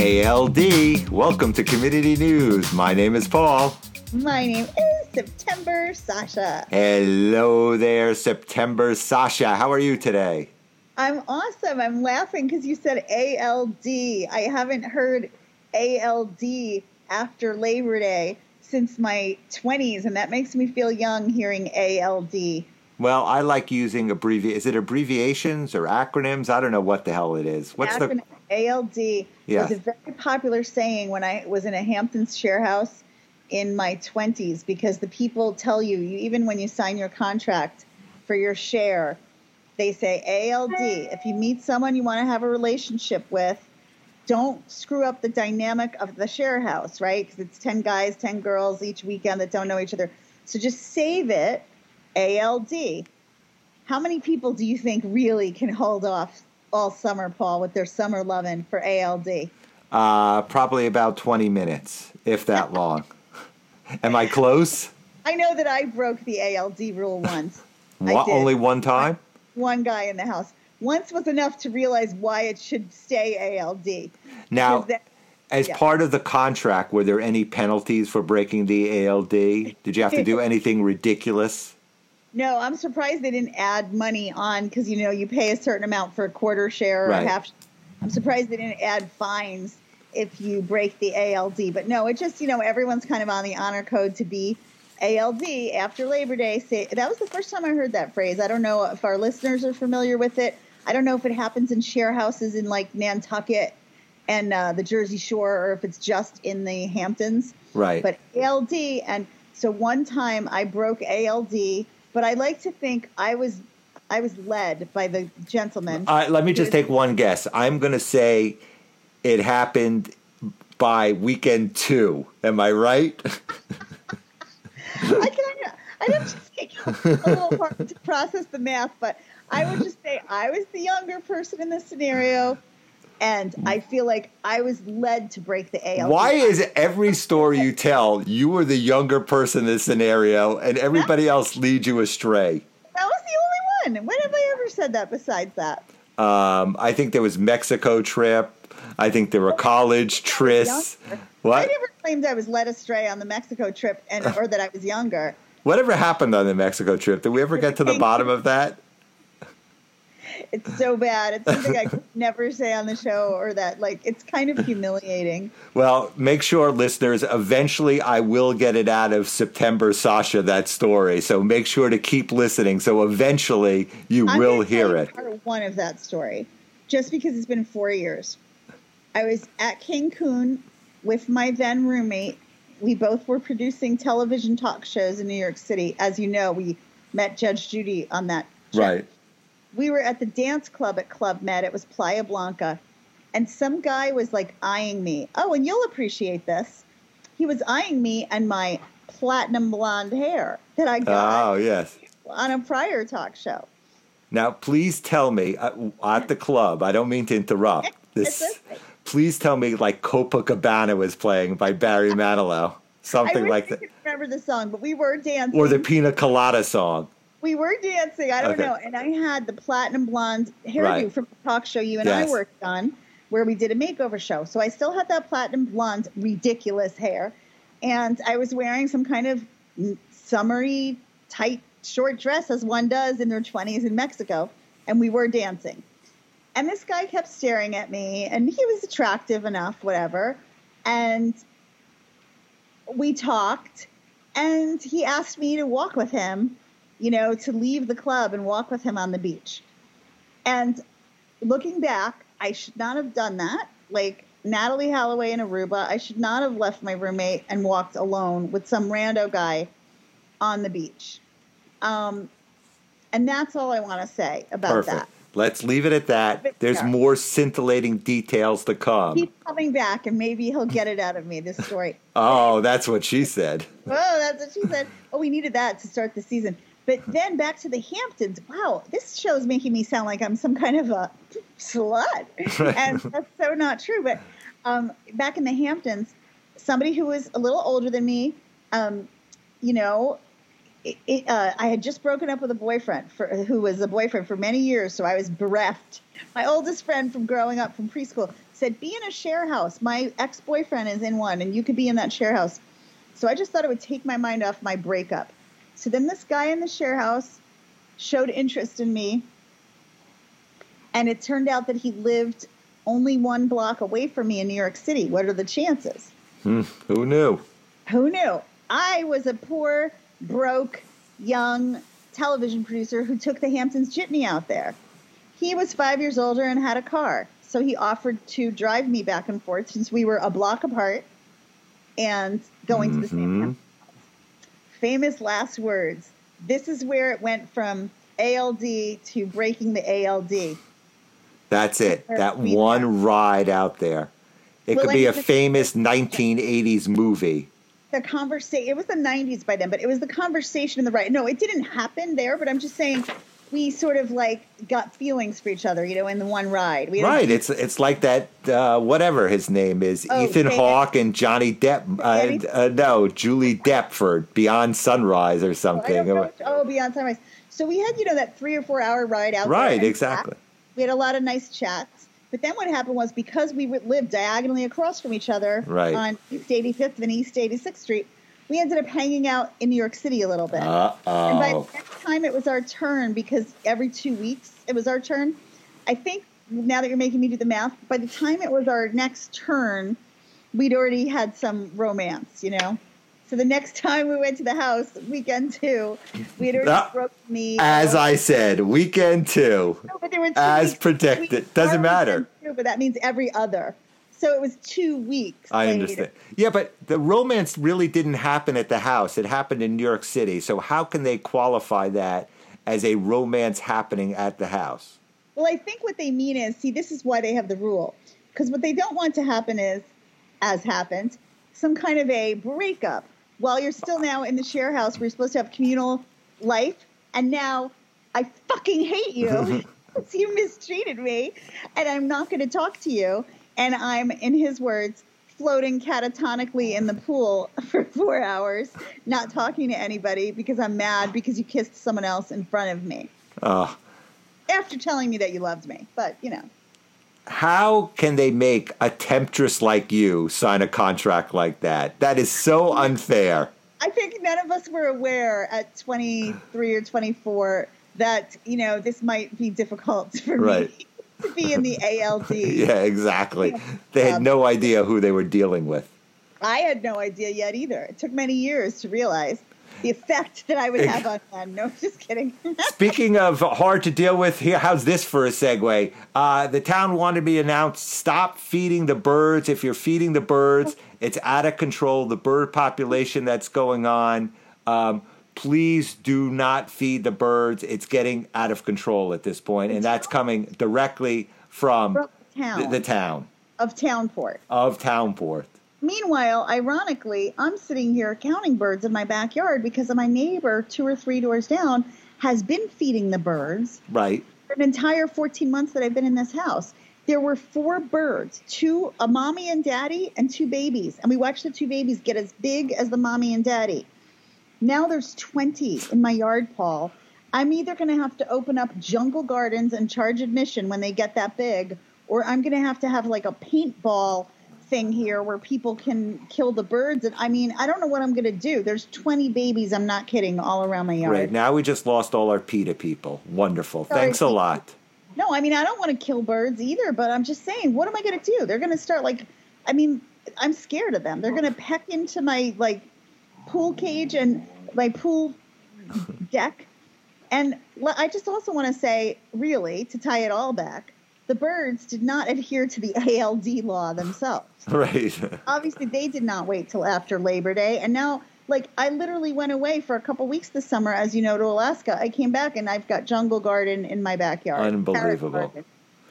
ALD. Welcome to Community News. My name is Paul. My name is September Sasha. Hello there, September Sasha. How are you today? I'm awesome. I'm laughing because you said ALD. I haven't heard ALD after Labor Day since my 20s, and that makes me feel young hearing ALD. Well, I like using abbrevi. Is it abbreviations or acronyms? I don't know what the hell it is. What's the ALD Yeah. was a very popular saying when I was in a Hamptons share house in my 20s because the people tell you, you even when you sign your contract for your share, they say ALD. If you meet someone you want to have a relationship with, don't screw up the dynamic of the share house, right? Because it's 10 guys, 10 girls each weekend that don't know each other. So just save it ALD. How many people do you think really can hold off all summer, Paul, with their summer loving for ALD? uh, probably about 20 minutes, if that long. Am I close? I know that I broke the ALD rule once. What, only one time? One guy in the house. Once was enough to realize why it should stay ALD. Now, that- as yeah. part of the contract, were there any penalties for breaking the ALD? Did you have to do anything ridiculous? No, I'm surprised they didn't add money on because you know you pay a certain amount for a quarter share or Right. half. I'm surprised they didn't add fines if you break the ALD. But no, it just you know everyone's kind of on the honor code to be ALD after Labor Day. Say that was the first time I heard that phrase. I don't know if our listeners are familiar with it. I don't know if it happens in share houses in like Nantucket and uh, the Jersey Shore, or if it's just in the Hamptons Right. but ALD. And so one time I broke ALD, but I like to think I was I was led by the gentleman. Right, let me just take one guess. I'm going to say it happened by weekend two. Am I right? I kind of I have to take a little part to process the math, but I would just say I was the younger person in this scenario. And I feel like I was led to break the ALD. Why is every story you tell, you were the younger person in this scenario and everybody else leads you astray? That was the only one. When have I ever said that besides that? Um, I think there was Mexico trip. I think there were college trips. What? I never claimed I was led astray on the Mexico trip and or that I was younger. Whatever happened on the Mexico trip? Did we ever get to the bottom of that? It's so bad. It's something I could never say on the show, or that like it's kind of humiliating. Well, make sure, listeners, eventually I will get it out of September, Sasha, that story. So make sure to keep listening. So eventually you I'm will hear it. Part one of that story, just because it's been four years. I was at Cancun with my then roommate. We both were producing television talk shows in New York City. As you know, we met Judge Judy on that. trip. Right. We were at the dance club at Club Med. It was Playa Blanca. And some guy was like eyeing me. Oh, and you'll appreciate this. He was eyeing me and my platinum blonde hair that I got Oh, yes. on a prior talk show. Now, please tell me uh, at the club, I don't mean to interrupt. This, please tell me like Copacabana was playing by Barry Manilow, I something wish like I that. remember the song, but we were dancing. Or the Pina Colada song. We were dancing. I don't Okay. know. And I had the platinum blonde hairdo Right. from the talk show you and Yes. I worked on, where we did a makeover show. So I still had that platinum blonde, ridiculous hair, and I was wearing some kind of summery, tight, short dress, as one does in their twenties in Mexico, and we were dancing. And this guy kept staring at me, and he was attractive enough, whatever. And we talked, and he asked me to walk with him, you know, to leave the club and walk with him on the beach. And looking back, I should not have done that. Like Natalee Holloway in Aruba, I should not have left my roommate and walked alone with some rando guy on the beach. Um, and that's all I want to say about Perfect. that. Let's leave it at that. There's more scintillating details to come. Keep coming back, and maybe he'll get it out of me. This story. Oh, that's what she said. Oh, that's what she said. Oh, we needed that to start the season. But then back to the Hamptons. Wow, this show is making me sound like I'm some kind of a slut, and that's so not true. But um, back in the Hamptons, somebody who was a little older than me, um, you know, it, it, uh, I had just broken up with a boyfriend for, who was a boyfriend for many years, so I was bereft. My oldest friend from growing up from preschool said, be in a share house. My ex boyfriend is in one, and you could be in that share house. So I just thought it would take my mind off my breakup. So then this guy in the share house showed interest in me. And it turned out that he lived only one block away from me in New York City. What are the chances? Hmm, who knew? Who knew? I was a poor, broke, young television producer who took the Hamptons Jitney out there. He was five years older and had a car. So he offered to drive me back and forth since we were a block apart and going mm-hmm. to the same mm-hmm. Famous last words. This is where it went from ALD to breaking the ALD. That's it. That one ride out there. It well, could be a famous 1980s movie. The conversation, it was the 90s by then, but it was the conversation in the right. No, it didn't happen there, but I'm just saying we sort of like got feelings for each other, you know, in the one ride. Right. It's it's like that uh, whatever his name is, oh, Ethan Hawke and Johnny Depp. Uh, uh, no, Julie Delpy for Beyond Sunrise or something. Oh, oh, Beyond Sunrise. So we had you know that three or four hour ride out right, there. Right. Exactly. We had a lot of nice chats. But then what happened was because we lived diagonally across from each other right. on East 85th and East 86th Street, we ended up hanging out in New York City a little bit. Uh-oh. And by the next time it was our turn, because every two weeks it was our turn, I think now that you're making me do the math, by the time it was our next turn, we'd already had some romance, you know? So the next time we went to the house, weekend two, we had already uh, broke me. As I said, weekend two. No, but there were two as predicted. Doesn't matter. Two, but that means every other. So it was two weeks. I later. understand. Yeah, but the romance really didn't happen at the house. It happened in New York City. So how can they qualify that as a romance happening at the house? Well, I think what they mean is see, this is why they have the rule. Because what they don't want to happen is, as happened, some kind of a breakup while you're still now in the share house where you're supposed to have communal life, and now I fucking hate you. you mistreated me, and I'm not going to talk to you. And I'm, in his words, floating catatonically in the pool for four hours, not talking to anybody because I'm mad because you kissed someone else in front of me. Oh. After telling me that you loved me, but you know how can they make a temptress like you sign a contract like that? That is so unfair. I think none of us were aware at 23 or 24 that, you know, this might be difficult for right. me to be in the ALD. yeah, exactly. They had no idea who they were dealing with. I had no idea yet either. It took many years to realize the effect that I would have on them. No, just kidding. Speaking of hard to deal with, here, how's this for a segue? Uh, the town wanted me announced stop feeding the birds. If you're feeding the birds, it's out of control. The bird population that's going on. Um, please do not feed the birds. It's getting out of control at this point, and that's coming directly from, from the, town. The, the town of Townport. Of Townport. Meanwhile, ironically, I'm sitting here counting birds in my backyard because my neighbor, two or three doors down, has been feeding the birds. Right. For an entire 14 months that I've been in this house. There were four birds, two, a mommy and daddy, and two babies. And we watched the two babies get as big as the mommy and daddy. Now there's 20 in my yard, Paul. I'm either going to have to open up jungle gardens and charge admission when they get that big, or I'm going to have to have like a paintball thing here where people can kill the birds. And I mean, I don't know what I'm going to do. There's 20 babies, I'm not kidding, all around my yard. Right. Now we just lost all our PETA people. Wonderful. Sorry, Thanks a lot. No, I mean, I don't want to kill birds either, but I'm just saying, what am I going to do? They're going to start like, I mean, I'm scared of them. They're going to peck into my like pool cage and my pool deck. And I just also want to say, really, to tie it all back, the birds did not adhere to the ALD law themselves. Right. Obviously, they did not wait till after Labor Day. And now, like, I literally went away for a couple weeks this summer, as you know, to Alaska. I came back and I've got jungle garden in my backyard. Unbelievable.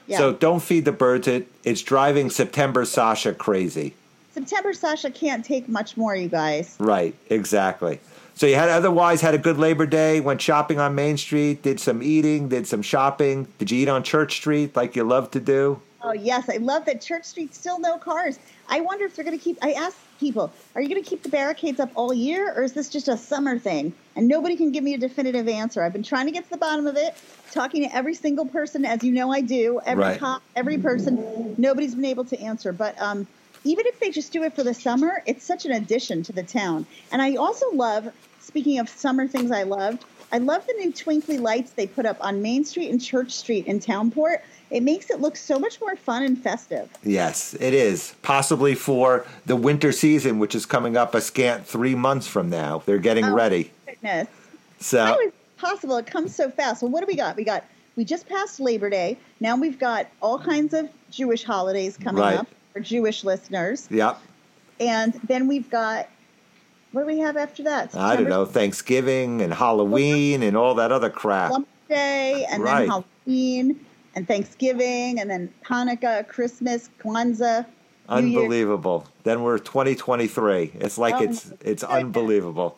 Yeah. So don't feed the birds. It, it's driving September Sasha crazy. September Sasha can't take much more, you guys. Right, exactly. So you had otherwise had a good Labor Day, went shopping on Main Street, did some eating, did some shopping. Did you eat on Church Street like you love to do? Oh yes, I love that Church Street still no cars. I wonder if they're going to keep. I asked people, are you going to keep the barricades up all year, or is this just a summer thing? And nobody can give me a definitive answer. I've been trying to get to the bottom of it, talking to every single person, as you know I do, every Right. cop, every person. Nobody's been able to answer. But um, even if they just do it for the summer, it's such an addition to the town. And I also love, speaking of summer things I loved, I love the new twinkly lights they put up on Main Street and Church Street in Townport. It makes it look so much more fun and festive. Yes, it is. Possibly for the winter season, which is coming up a scant three months from now. They're getting Oh, ready. Goodness. So, How is possible? It comes so fast. Well, what do we got? We got we just passed Labor Day. Now we've got all kinds of Jewish holidays coming Right. up for Jewish listeners, Yep. and then we've got what do we have after that? I don't know, Thanksgiving and Halloween and all that other crap. Day, and Right. then Halloween, and Thanksgiving, and then Hanukkah, Christmas, Kwanzaa. Unbelievable. Then we're 2023. It's like Oh, it's it's unbelievable.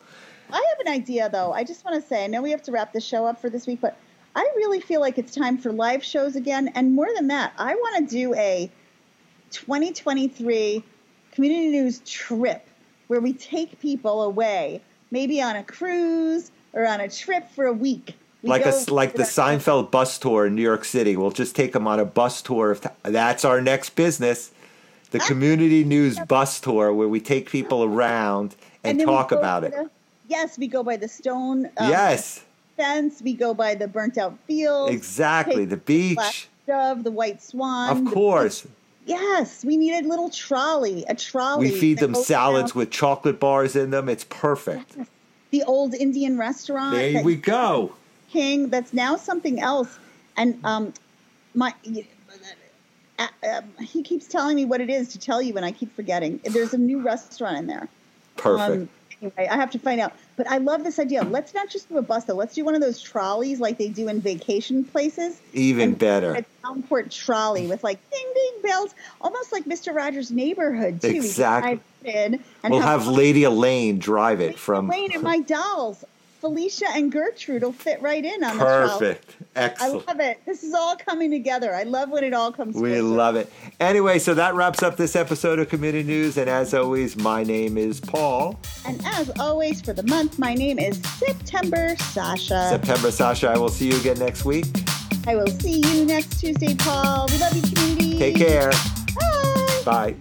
I have an idea, though. I just want to say, I know we have to wrap the show up for this week, but I really feel like it's time for live shows again. And more than that, I want to do a 2023 community news trip where we take people away, maybe on a cruise or on a trip for a week. We Like a like the Seinfeld bus tour in New York City. We'll just take them on a bus tour. If that's our next business, the community news bus tour, where we take people around and, we talk about it. the- yes, we go by the stone um, yes, fence. We go by the burnt out field. exactly. The beach, dove, the white swan. of course. Yes, we need a little trolley, a trolley. We feed them salads around with chocolate bars in them. It's perfect. the old Indian restaurant. There we go. King. That's now something else. And um, my uh, um, he keeps telling me what it is to tell you, and I keep forgetting. There's a new restaurant in there. Perfect. Um, anyway, I have to find out. But I love this idea. Let's not just do a bus though. Let's do one of those trolleys like they do in vacation places. Even better. A Townport trolley with like ding ding bells, almost like Mr. Rogers' Neighborhood too. Exactly. in and We'll have Lady Elaine drive it from. Wayne and my dolls, Felicia and Gertrude, will fit right in on the trolley. Perfect. Excellent. I love it. This is all coming together. I love when it all comes. Together. We love it. Anyway, so that wraps up this episode of Community News. And as always, my name is Paul. And as always, for the month, my name is September Sasha. September Sasha. I will see you again next week. I will see you next Tuesday, Paul. We love you, community. Take care. Bye. Bye.